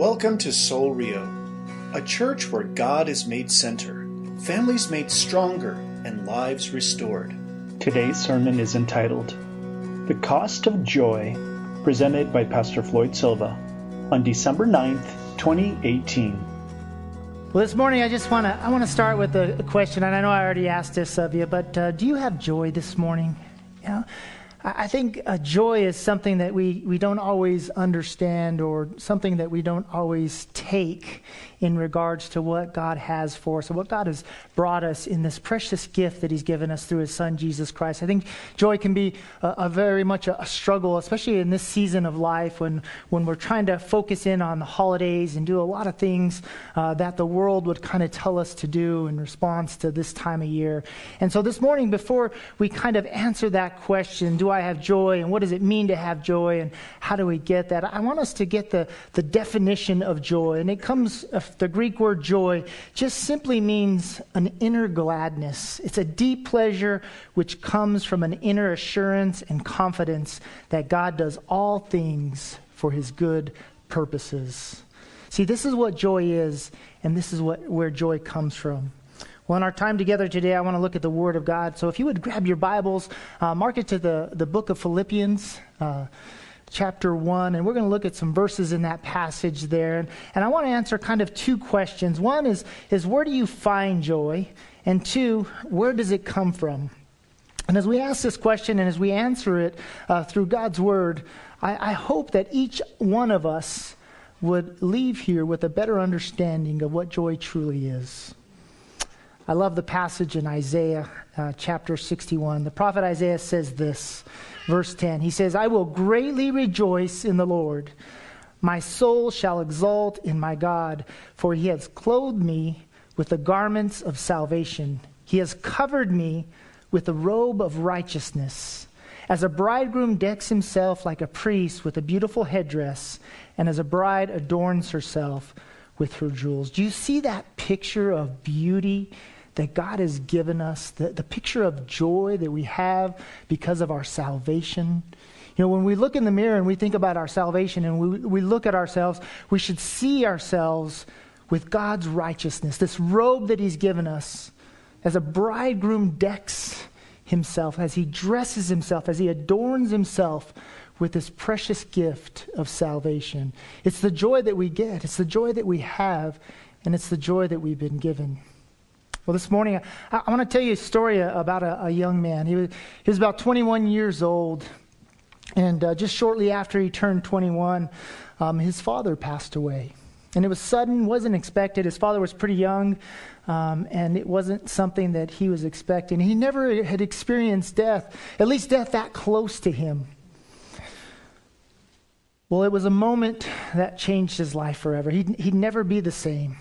Welcome to Soul Rio, a church where God is made center, families made stronger, and lives restored. Today's sermon is entitled The Cost of Joy, presented by Pastor Floyd Silva on December 9th, 2018. Well, this morning I just want to I want to start with a, a, question, and I know I already asked this of you, but uh, do you have joy this morning? You know, I think joy is something that we, we don't always understand or something that we don't always take in regards to what God has for us, or what God has brought us in this precious gift that He's given us through His Son, Jesus Christ. I think joy can be a, a very much a, a, struggle, especially in this season of life when, when we're trying to focus in on the holidays and do a lot of things uh, that the world would kind of tell us to do in response to this time of year. And so this morning, before we kind of answer that question, do I have joy and what does it mean to have joy and how do we get that? I want us to get the, the definition of joy. And it comes, uh, the Greek word joy just simply means an inner gladness. It's a deep pleasure which comes from an inner assurance and confidence that God does all things for his good purposes. See, this is what joy is, and this is what, where joy comes from. Well, in our time together today, I want to look at the Word of God. So if you would grab your Bibles, uh, mark it to the, the book of Philippians. Uh, chapter 1, and we're going to look at some verses in that passage there. And, and I want to answer kind of two questions. One is, is where do you find joy? And two, where does it come from? And as we ask this question and as we answer it uh, through God's Word, I, I hope that each one of us would leave here with a better understanding of what joy truly is. I love the passage in Isaiah uh, chapter 61. The prophet Isaiah says this, verse 10. He says, I will greatly rejoice in the Lord. My soul shall exult in my God, for he has clothed me with the garments of salvation. He has covered me with the robe of righteousness. As a bridegroom decks himself like a priest with a beautiful headdress, and as a bride adorns herself with her jewels. Do you see that picture of beauty that God has given us, the, the picture of joy that we have because of our salvation. You know, when we look in the mirror and we think about our salvation and we, we look at ourselves, we should see ourselves with God's righteousness, this robe that He's given us, as a bridegroom decks himself, as he dresses himself, as he adorns himself with this precious gift of salvation. It's the joy that we get, it's the joy that we have, and it's the joy that we've been given. Well, this morning, I, I want to tell you a story about a, a young man. He was, he was about 21 years old. And uh, just shortly after he turned 21, um, his father passed away. And it was sudden, wasn't expected. His father was pretty young, um, and it wasn't something that he was expecting. He never had experienced death, at least death that close to him. Well, it was a moment that changed his life forever. He'd, he'd never be the same.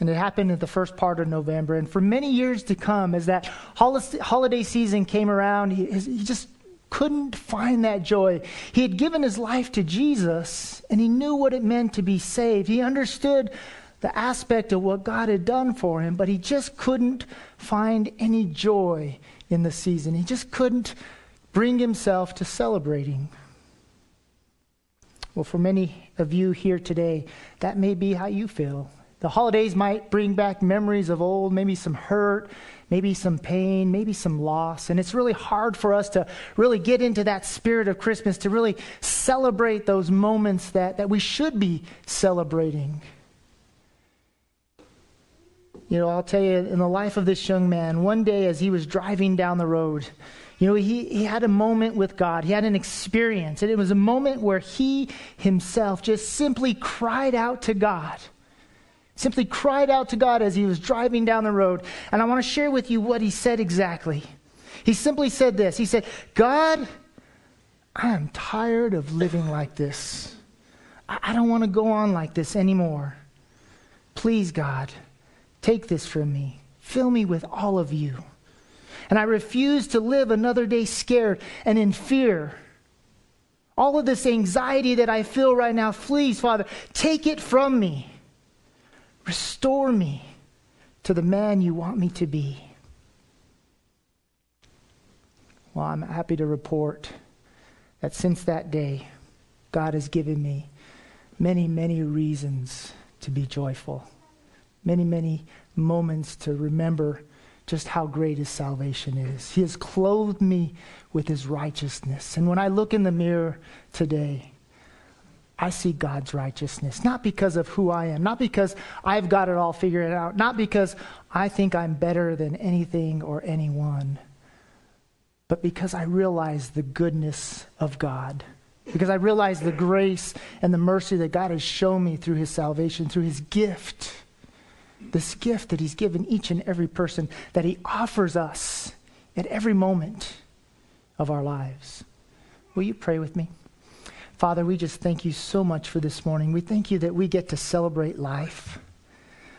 And it happened in the first part of November. And for many years to come, as that holiday season came around, he, he just couldn't find that joy. He had given his life to Jesus, and he knew what it meant to be saved. He understood the aspect of what God had done for him, but he just couldn't find any joy in the season. He just couldn't bring himself to celebrating. Well, for many of you here today, that may be how you feel. The holidays might bring back memories of old, maybe some hurt, maybe some pain, maybe some loss. And it's really hard for us to really get into that spirit of Christmas, to really celebrate those moments that, that we should be celebrating. You know, I'll tell you, in the life of this young man, one day as he was driving down the road, you know, he, he had a moment with God. He had an experience. And it was a moment where he himself just simply cried out to God simply cried out to God as he was driving down the road. And I want to share with you what he said exactly. He simply said this He said, God, I am tired of living like this. I don't want to go on like this anymore. Please, God, take this from me. Fill me with all of you. And I refuse to live another day scared and in fear. All of this anxiety that I feel right now, please, Father, take it from me. Restore me to the man you want me to be. Well, I'm happy to report that since that day, God has given me many, many reasons to be joyful, many, many moments to remember just how great his salvation is. He has clothed me with his righteousness. And when I look in the mirror today, I see God's righteousness, not because of who I am, not because I've got it all figured out, not because I think I'm better than anything or anyone, but because I realize the goodness of God. Because I realize the grace and the mercy that God has shown me through his salvation, through his gift. This gift that he's given each and every person, that he offers us at every moment of our lives. Will you pray with me? Father, we just thank you so much for this morning. We thank you that we get to celebrate life.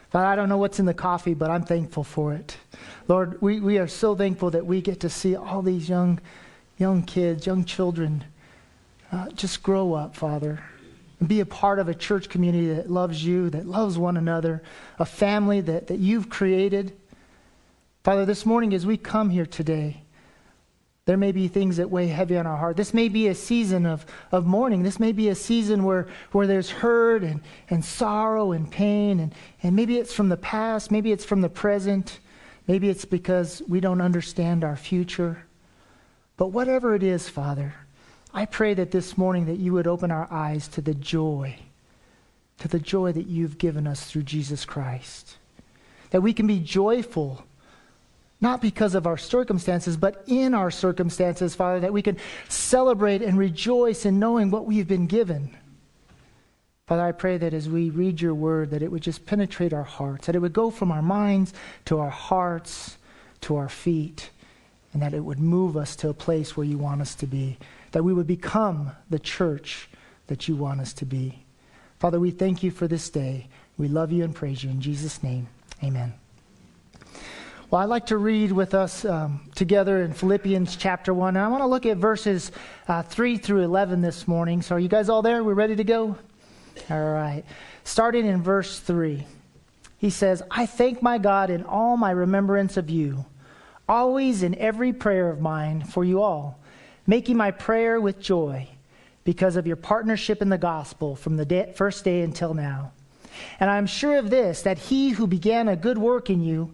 Father, I don't know what's in the coffee, but I'm thankful for it. Lord, we, we are so thankful that we get to see all these young, young kids, young children uh, just grow up, Father, and be a part of a church community that loves you, that loves one another, a family that, that you've created. Father, this morning as we come here today, there may be things that weigh heavy on our heart. This may be a season of, of mourning. This may be a season where, where there's hurt and, and sorrow and pain. And, and maybe it's from the past. Maybe it's from the present. Maybe it's because we don't understand our future. But whatever it is, Father, I pray that this morning that you would open our eyes to the joy, to the joy that you've given us through Jesus Christ. That we can be joyful not because of our circumstances, but in our circumstances, Father, that we can celebrate and rejoice in knowing what we've been given. Father, I pray that as we read your word, that it would just penetrate our hearts, that it would go from our minds to our hearts to our feet, and that it would move us to a place where you want us to be, that we would become the church that you want us to be. Father, we thank you for this day. We love you and praise you. In Jesus' name, amen. Well, I'd like to read with us um, together in Philippians chapter 1. And I want to look at verses uh, 3 through 11 this morning. So, are you guys all there? We're ready to go? All right. Starting in verse 3, he says, I thank my God in all my remembrance of you, always in every prayer of mine for you all, making my prayer with joy because of your partnership in the gospel from the day, first day until now. And I am sure of this, that he who began a good work in you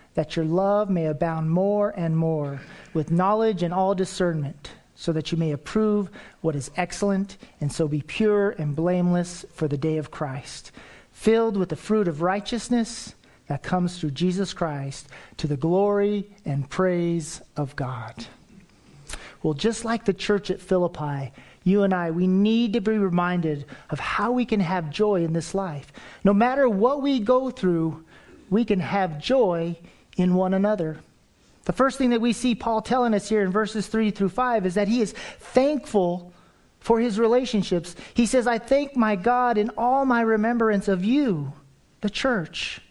that your love may abound more and more with knowledge and all discernment, so that you may approve what is excellent, and so be pure and blameless for the day of Christ, filled with the fruit of righteousness that comes through Jesus Christ to the glory and praise of God. Well, just like the church at Philippi, you and I, we need to be reminded of how we can have joy in this life. No matter what we go through, we can have joy in one another. The first thing that we see Paul telling us here in verses 3 through 5 is that he is thankful for his relationships. He says, I thank my God in all my remembrance of you, the church,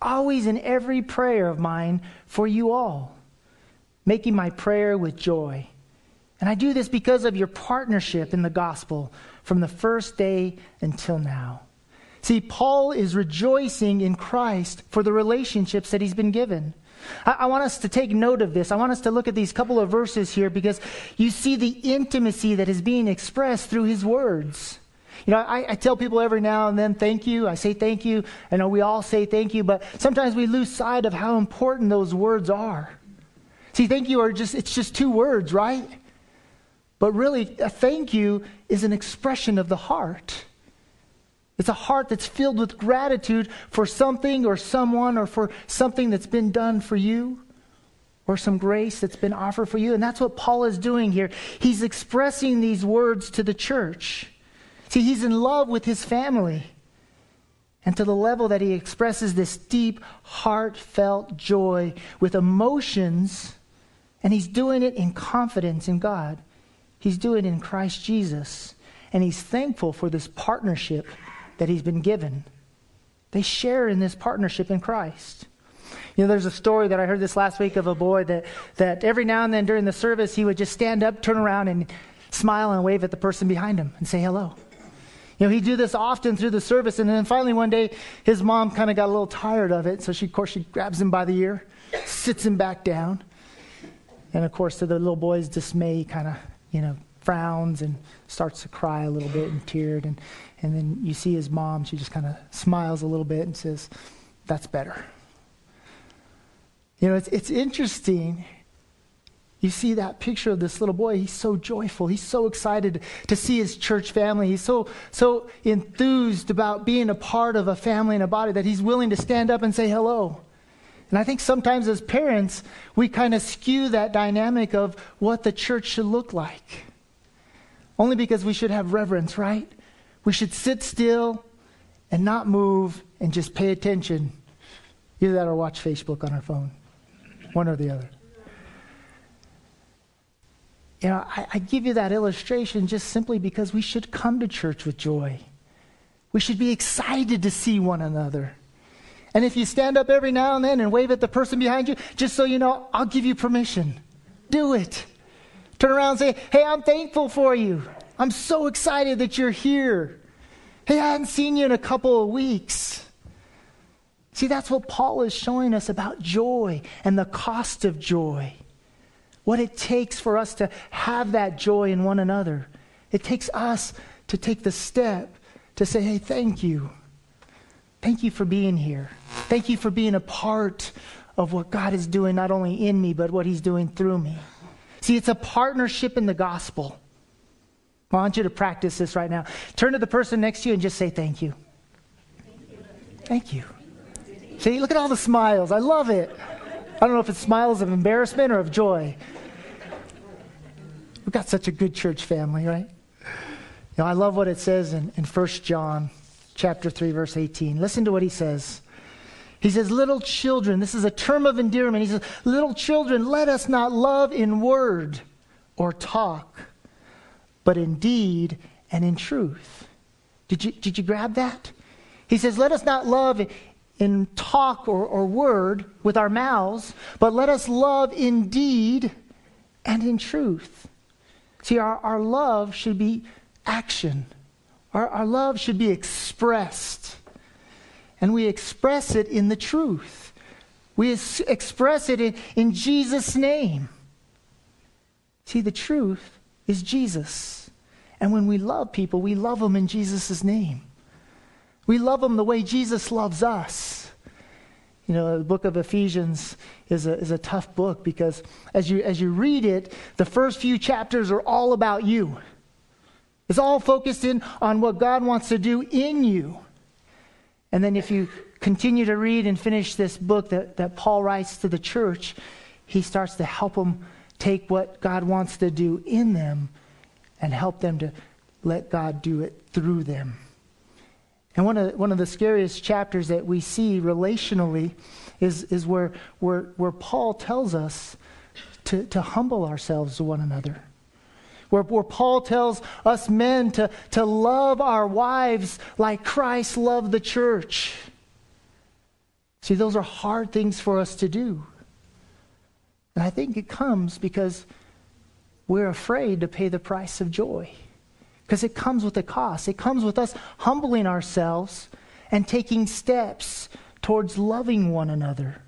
always in every prayer of mine for you all, making my prayer with joy. And I do this because of your partnership in the gospel from the first day until now. See, Paul is rejoicing in Christ for the relationships that he's been given. I, I, want us to take note of this. I want us to look at these couple of verses here because you see the intimacy that is being expressed through his words. You know, I, I, tell people every now and then, thank you. I say thank you. I know we all say thank you, but sometimes we lose sight of how important those words are. See, thank you are just, it's just two words, right? But really, a thank you is an expression of the heart. It's a heart that's filled with gratitude for something or someone or for something that's been done for you or some grace that's been offered for you. And that's what Paul is doing here. He's expressing these words to the church. See, he's in love with his family. And to the level that he expresses this deep, heartfelt joy with emotions, and he's doing it in confidence in God. He's doing it in Christ Jesus. And he's thankful for this partnership that he's been given. They share in this partnership in Christ. You know, there's a story that I heard this last week of a boy that, that every now and then during the service, he would just stand up, turn around, and smile and wave at the person behind him and say hello. You know, he'd do this often through the service, and then finally one day, his mom kind of got a little tired of it, so she, of course, she grabs him by the ear, sits him back down, and of course, to the little boy's dismay, he kind of, you know, frowns and starts to cry a little bit and teared, and, and then you see his mom, she just kind of smiles a little bit and says, That's better. You know, it's, it's interesting. You see that picture of this little boy. He's so joyful. He's so excited to see his church family. He's so, so enthused about being a part of a family and a body that he's willing to stand up and say hello. And I think sometimes as parents, we kind of skew that dynamic of what the church should look like. Only because we should have reverence, right? We should sit still and not move and just pay attention. Either that or watch Facebook on our phone one or the other. You know, I, I, give you that illustration just simply because we should come to church with joy. We should be excited to see one another. And if you stand up every now and then and wave at the person behind you, just so you know, I'll give you permission. Do it. Turn around and say, Hey, I'm thankful for you. I'm so excited that you're here. Hey, I haven't seen you in a couple of weeks. See, that's what Paul is showing us about joy and the cost of joy. What it takes for us to have that joy in one another. It takes us to take the step to say, hey, thank you. Thank you for being here. Thank you for being a part of what God is doing, not only in me, but what He's doing through me. See, it's a partnership in the gospel. I want you to practice this right now. Turn to the person next to you and just say, Thank you. Thank you. See, look at all the smiles. I love it. I don't know if it's smiles of embarrassment or of joy. We've got such a good church family, right? You know, I love what it says in, in 1 John chapter 3, verse 18. Listen to what he says. He says, Little children, this is a term of endearment. He says, Little children, let us not love in word or talk, but in deed and in truth. Did you, did you grab that? He says, Let us not love in talk or, or word with our mouths, but let us love in deed and in truth. See, our, our love should be action, our, our love should be expressed. And we express it in the truth. We express it in, in Jesus' name. See, the truth is Jesus. And when we love people, we love them in Jesus' name. We love them the way Jesus loves us. You know, the book of Ephesians is a, is a tough book because as you, as you read it, the first few chapters are all about you. It's all focused in on what God wants to do in you. And then if you continue to read and finish this book that, that Paul writes to the church, he starts to help them take what God wants to do in them and help them to let God do it through them. And one of, one of the scariest chapters that we see relationally is, is where, where, where Paul tells us to, to humble ourselves to one another. Where, where Paul tells us men to, to love our wives like Christ loved the church. See, those are hard things for us to do. And I think it comes because we're afraid to pay the price of joy. Because it comes with a cost. It comes with us humbling ourselves and taking steps towards loving one another,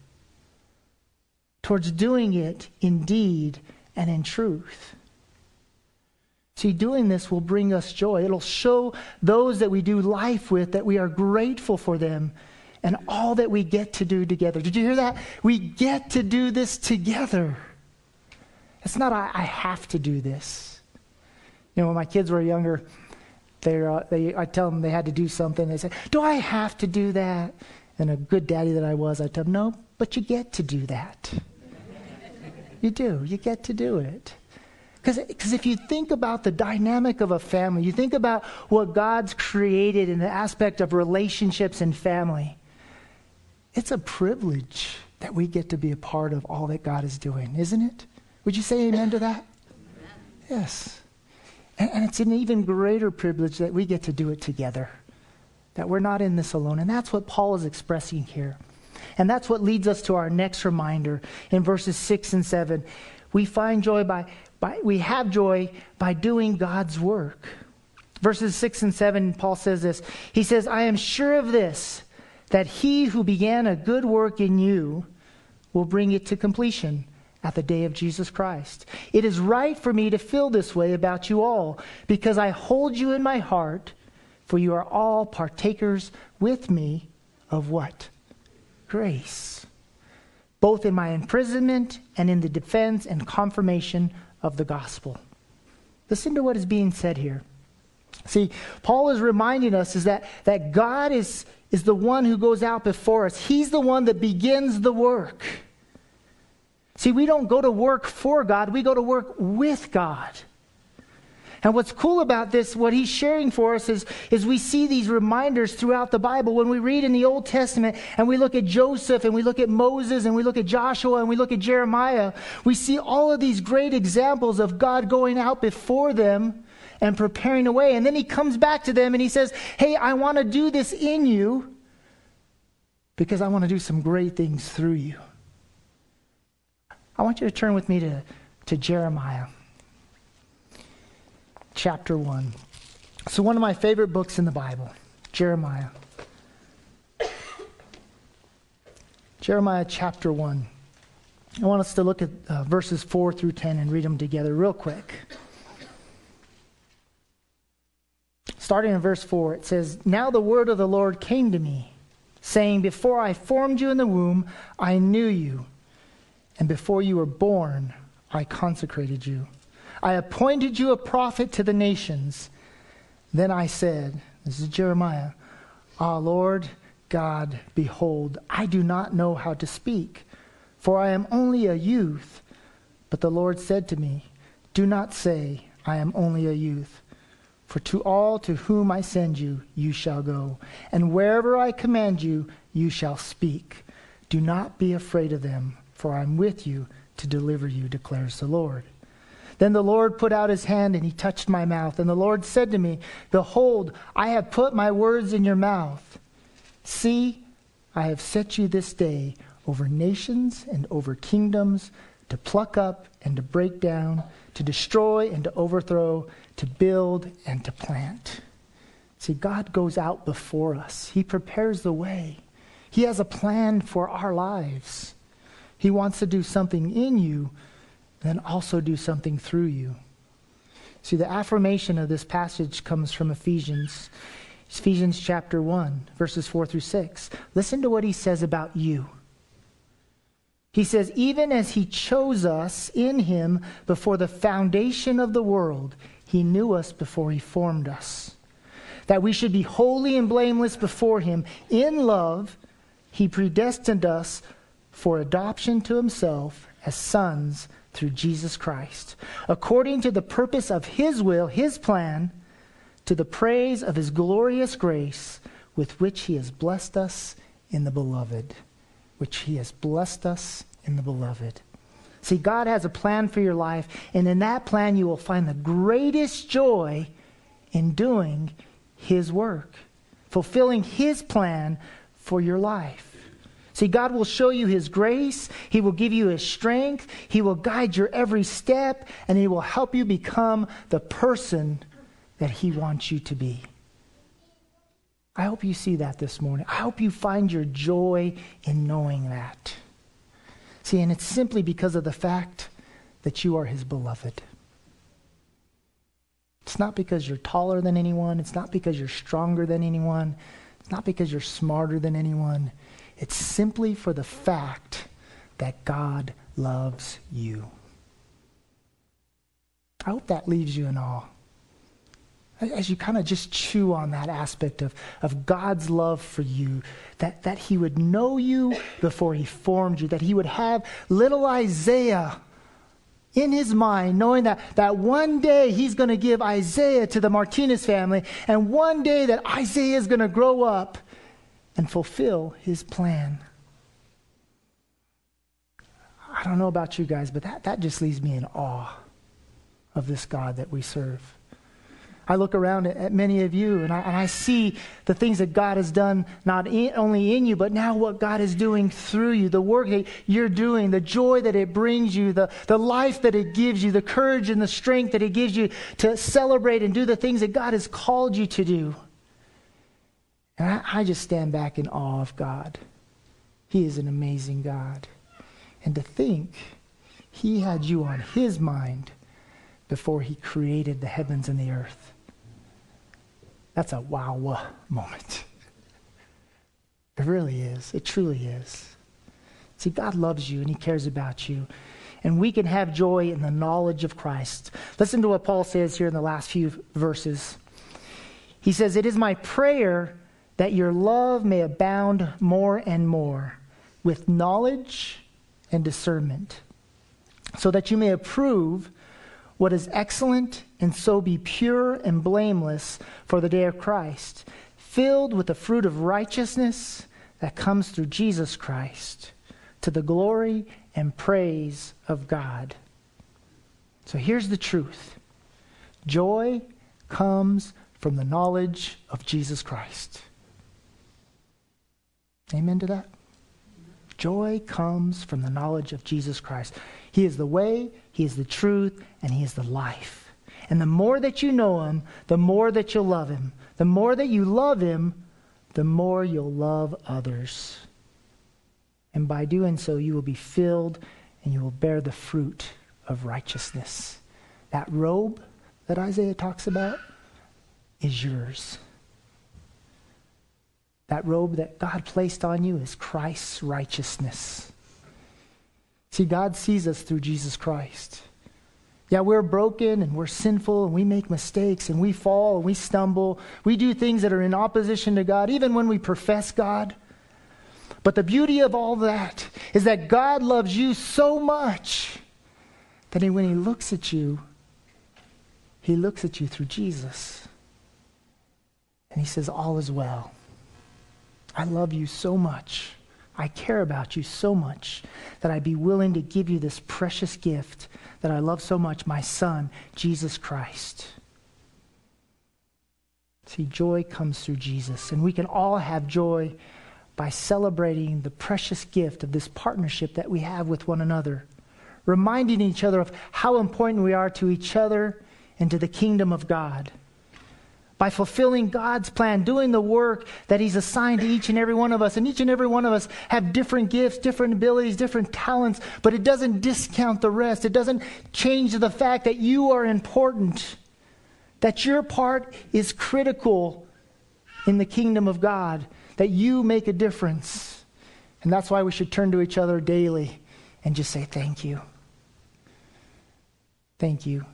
towards doing it in deed and in truth. See, doing this will bring us joy. It'll show those that we do life with that we are grateful for them and all that we get to do together. Did you hear that? We get to do this together. It's not, I, I have to do this. You know, when my kids were younger, they, uh, they, I tell them they had to do something. They say, Do I have to do that? And a good daddy that I was, I tell them, No, but you get to do that. you do. You get to do it. Because if you think about the dynamic of a family, you think about what God's created in the aspect of relationships and family, it's a privilege that we get to be a part of all that God is doing, isn't it? Would you say amen to that? Yes. And, and it's an even greater privilege that we get to do it together, that we're not in this alone. And that's what Paul is expressing here. And that's what leads us to our next reminder in verses 6 and 7. We find joy by, by we have joy by doing God's work. Verses 6 and 7, Paul says this. He says, I am sure of this, that he who began a good work in you will bring it to completion at the day of Jesus Christ. It is right for me to feel this way about you all, because I hold you in my heart, for you are all partakers with me of what? Grace. Both in my imprisonment and in the defense and confirmation of the gospel. Listen to what is being said here. See, Paul is reminding us is that, that God is, is the one who goes out before us. He's the one that begins the work. See, we don't go to work for God, we go to work with God. And what's cool about this, what he's sharing for us, is, is we see these reminders throughout the Bible. When we read in the Old Testament and we look at Joseph and we look at Moses and we look at Joshua and we look at Jeremiah, we see all of these great examples of God going out before them and preparing a way. And then he comes back to them and he says, Hey, I want to do this in you because I want to do some great things through you. I want you to turn with me to, to Jeremiah chapter 1. So, one of my favorite books in the Bible, Jeremiah. Jeremiah chapter 1. I want us to look at uh, verses 4 through 10 and read them together real quick. Starting in verse 4, it says, Now the word of the Lord came to me, saying, Before I formed you in the womb, I knew you, and before you were born, I consecrated you. I appointed you a prophet to the nations. Then I said, This is Jeremiah, Ah, Lord God, behold, I do not know how to speak, for I am only a youth. But the Lord said to me, Do not say, I am only a youth for to all to whom I send you, you shall go. And wherever I command you, you shall speak. Do not be afraid of them, for I am with you to deliver you, declares the Lord. Then the Lord put out his hand and he touched my mouth. And the Lord said to me, Behold, I have put my words in your mouth. See, I have set you this day over nations and over kingdoms to pluck up and to break down, to destroy and to overthrow, to build and to plant. See, God goes out before us, He prepares the way. He has a plan for our lives. He wants to do something in you, then also do something through you. See, the affirmation of this passage comes from Ephesians. Ephesians chapter 1, verses 4 through 6. Listen to what he says about you. He says, Even as he chose us in him before the foundation of the world, he knew us before he formed us. That we should be holy and blameless before him. In love, he predestined us for adoption to himself as sons through Jesus Christ, according to the purpose of his will, his plan, to the praise of his glorious grace with which he has blessed us in the beloved. Which he has blessed us in the beloved. See, God has a plan for your life, and in that plan, you will find the greatest joy in doing His work, fulfilling His plan for your life. See, God will show you His grace, He will give you His strength, He will guide your every step, and He will help you become the person that He wants you to be. I hope you see that this morning. I hope you find your joy in knowing that. See, and it's simply because of the fact that you are his beloved. It's not because you're taller than anyone. It's not because you're stronger than anyone. It's not because you're smarter than anyone. It's simply for the fact that God loves you. I hope that leaves you in awe as you kind of just chew on that aspect of, of God's love for you, that, that He would know you before He formed you, that He would have little Isaiah in his mind, knowing that, that one day he's going to give Isaiah to the Martinez family, and one day that Isaiah is going to grow up and fulfill his plan. I don't know about you guys, but that, that just leaves me in awe of this God that we serve. I look around at, at many of you and I, and I, see the things that God has done, not in, only in you, but now what God is doing through you, the work that you're doing, the joy that it brings you, the, the life that it gives you, the courage and the strength that it gives you to celebrate and do the things that God has called you to do. And I, I just stand back in awe of God. He is an amazing God. And to think He had you on His mind before He created the heavens and the earth. That's a wow moment. It really is. It truly is. See, God loves you and He cares about you. And we can have joy in the knowledge of Christ. Listen to what Paul says here in the last few verses. He says, It is my prayer that your love may abound more and more with knowledge and discernment, so that you may approve what is excellent and so be pure and blameless for the day of Christ, filled with the fruit of righteousness that comes through Jesus Christ to the glory and praise of God. So here's the truth joy comes from the knowledge of Jesus Christ. Amen to that? Joy comes from the knowledge of Jesus Christ. He is the way, He is the truth, and He is the life. And the more that you know Him, the more that you'll love Him. The more that you love Him, the more you'll love others. And by doing so, you will be filled and you will bear the fruit of righteousness. That robe that Isaiah talks about is yours. That robe that God placed on you is Christ's righteousness. See, God sees us through Jesus Christ. Yeah, we're broken and we're sinful and we make mistakes and we fall and we stumble. We do things that are in opposition to God, even when we profess God. But the beauty of all that is that God loves you so much that when He looks at you, He looks at you through Jesus. And He says, All is well. I love you so much. I care about you so much that I'd be willing to give you this precious gift that I love so much, my Son, Jesus Christ. See, joy comes through Jesus, and we can all have joy by celebrating the precious gift of this partnership that we have with one another, reminding each other of how important we are to each other and to the kingdom of God by fulfilling God's plan, doing the work that He's assigned to each and every one of us. And each and every one of us have different gifts, different abilities, different talents, but it doesn't discount the rest. It doesn't change the fact that you are important, that your part is critical in the kingdom of God, that you make a difference. And that's why we should turn to each other daily and just say, Thank you. Thank you.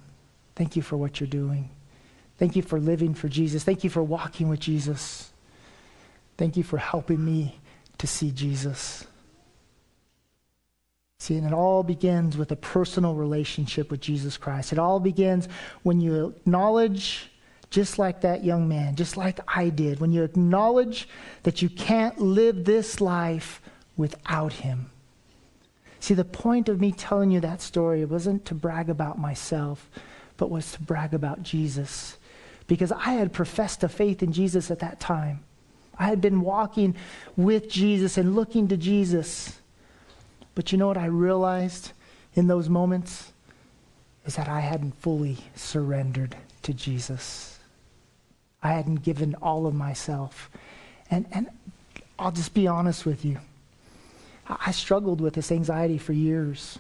Thank you for what you're doing. Thank you for living for Jesus. Thank you for walking with Jesus. Thank you for helping me to see Jesus. See, and it all begins with a personal relationship with Jesus Christ. It all begins when you acknowledge, just like that young man, just like I did, when you acknowledge that you can't live this life without him. See, the point of me telling you that story wasn't to brag about myself, but was to brag about Jesus because I had professed a faith in Jesus at that time. I had been walking with Jesus and looking to Jesus. But you know what I realized in those moments? Is that I hadn't fully surrendered to Jesus. I hadn't given all of myself. And, and I'll just be honest with you. I struggled with this anxiety for years,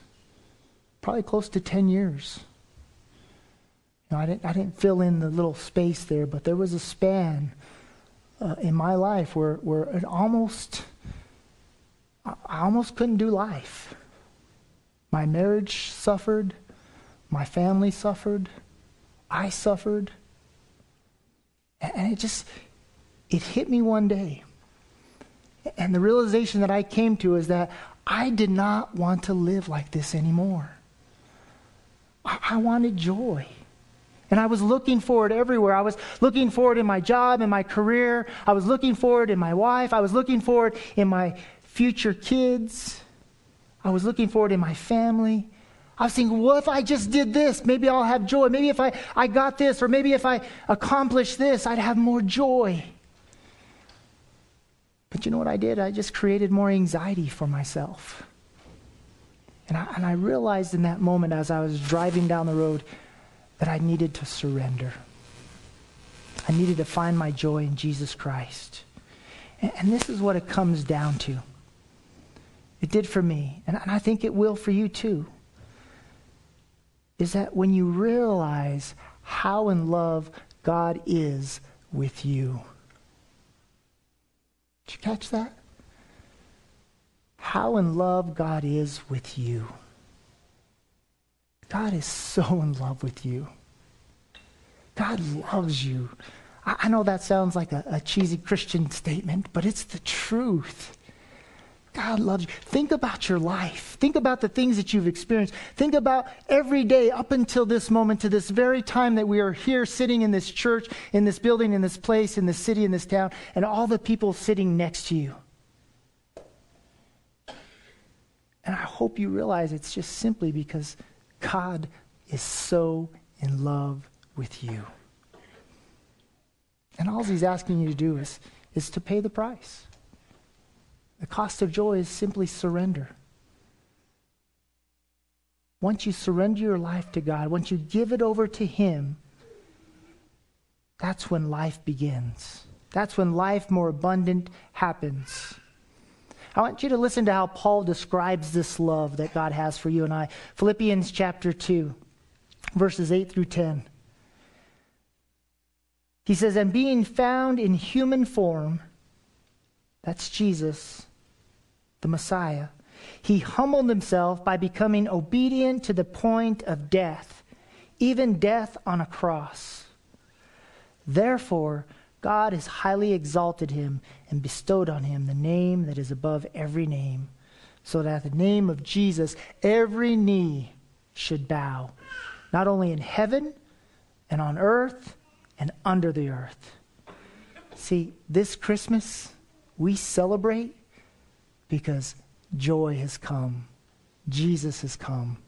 probably close to 10 years. Know, I didn't, I didn't fill in the little space there, but there was a span uh, in my life where, where it almost, I almost couldn't do life. My marriage suffered, my family suffered, I suffered. And it just, it hit me one day. And the realization that I came to is that I did not want to live like this anymore. I, I wanted joy. And I was looking for it everywhere. I was looking for it in my job, in my career. I was looking for it in my wife. I was looking for it in my future kids. I was looking for it in my family. I was thinking, well, if I just did this, maybe I'll have joy. Maybe if I, I got this, or maybe if I accomplish this, I'd have more joy. But you know what I did? I just created more anxiety for myself. And I, and I realized in that moment as I was driving down the road that I needed to surrender. I needed to find my joy in Jesus Christ. And, and this is what it comes down to. It did for me, and, and I think it will for you too is that when you realize how in love God is with you. Did you catch that? How in love God is with you. God is so in love with you. God loves you. I, I know that sounds like a, a cheesy Christian statement, but it's the truth. God loves you. Think about your life. Think about the things that you've experienced. Think about every day up until this moment, to this very time that we are here sitting in this church, in this building, in this place, in this city, in this town, and all the people sitting next to you. And I hope you realize it's just simply because God is so in love with you. And all he's asking you to do is, is to pay the price. The cost of joy is simply surrender. Once you surrender your life to God, once you give it over to Him, that's when life begins. That's when life more abundant happens. I want you to listen to how Paul describes this love that God has for you and I. Philippians chapter 2, verses 8 through 10. He says, And being found in human form, that's Jesus, the Messiah. He humbled himself by becoming obedient to the point of death, even death on a cross. Therefore, God has highly exalted him and bestowed on him the name that is above every name, so that at the name of Jesus every knee should bow, not only in heaven and on earth and under the earth. See, this Christmas, we celebrate because joy has come. Jesus has come.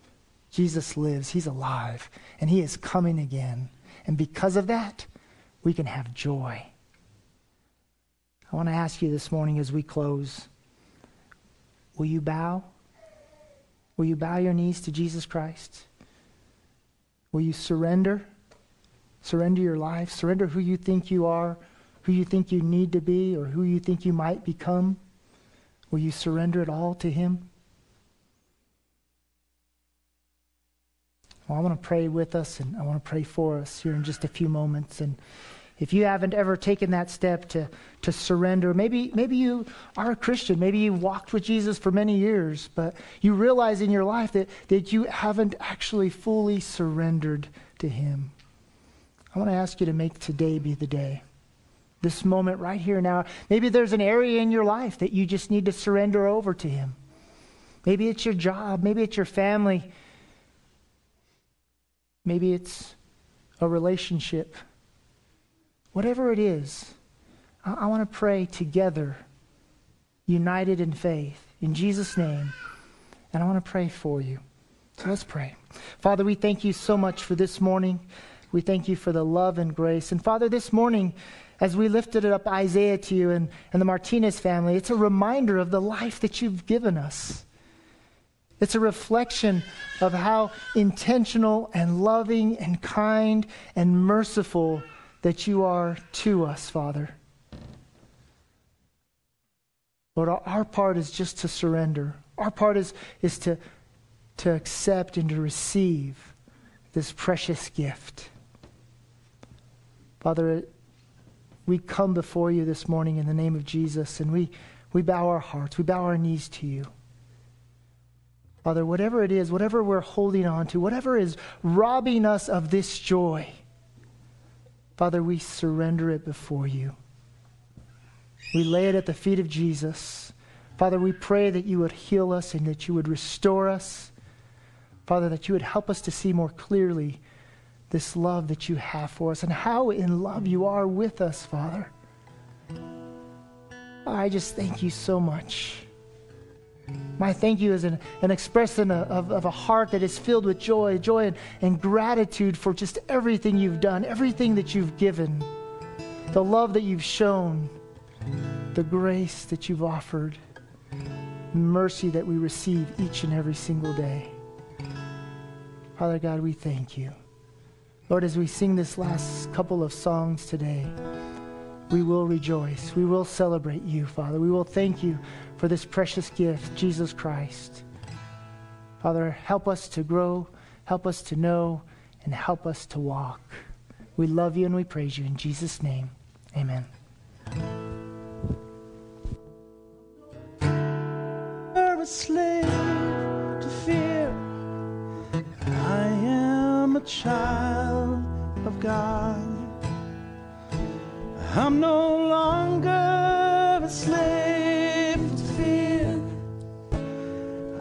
Jesus lives. He's alive. And he is coming again. And because of that, we can have joy. I want to ask you this morning as we close will you bow? Will you bow your knees to Jesus Christ? Will you surrender? Surrender your life? Surrender who you think you are, who you think you need to be, or who you think you might become? Will you surrender it all to Him? Well, I want to pray with us and I want to pray for us here in just a few moments. And if you haven't ever taken that step to, to surrender, maybe, maybe you are a Christian, maybe you walked with Jesus for many years, but you realize in your life that, that you haven't actually fully surrendered to Him. I want to ask you to make today be the day this moment right here now. Maybe there's an area in your life that you just need to surrender over to Him. Maybe it's your job, maybe it's your family, maybe it's a relationship. Whatever it is, I, I want to pray together, united in faith, in Jesus' name, and I want to pray for you. So let's pray. Father, we thank you so much for this morning. We thank you for the love and grace. And Father, this morning, as we lifted up Isaiah to you and, and the Martinez family, it's a reminder of the life that you've given us. It's a reflection of how intentional and loving and kind and merciful that you are to us, Father. Lord, our part is just to surrender. Our part is, is to, to accept and to receive this precious gift. Father, we come before you this morning in the name of Jesus and we, we bow our hearts, we bow our knees to you. Father, whatever it is, whatever we're holding on to, whatever is robbing us of this joy, Father, we surrender it before you. We lay it at the feet of Jesus. Father, we pray that you would heal us and that you would restore us. Father, that you would help us to see more clearly this love that you have for us and how in love you are with us, Father. I just thank you so much. My thank you is an, an expression of, of a heart that is filled with joy, joy and, and gratitude for just everything you've done, everything that you've given, the love that you've shown, the grace that you've offered, mercy that we receive each and every single day. Father God, we thank you. Lord, as we sing this last couple of songs today, we will rejoice. We will celebrate you, Father. We will thank you for this precious gift, Jesus Christ. Father, help us to grow, help us to know, and help us to walk. We love you and we praise you in Jesus' name. Amen. a slave to fear. I am a child of God. I'm no longer a slave to fear.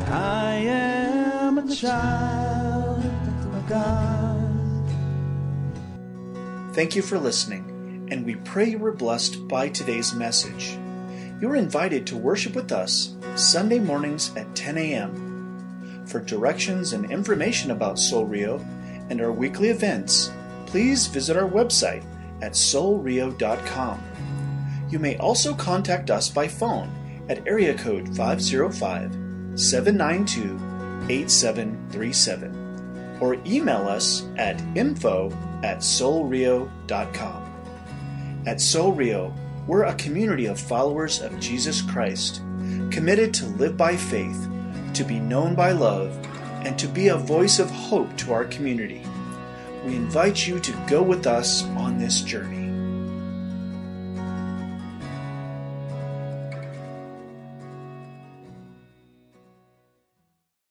I am a child of God. Thank you for listening, and we pray you were blessed by today's message. You are invited to worship with us Sunday mornings at 10 a.m. For directions and information about Soul Rio and our weekly events, please visit our website at soulrio.com. You may also contact us by phone at area code 505 792 8737 or email us at info at soulrio.com. At Soul Rio, we're a community of followers of Jesus Christ, committed to live by faith, to be known by love, and to be a voice of hope to our community. We invite you to go with us on this journey.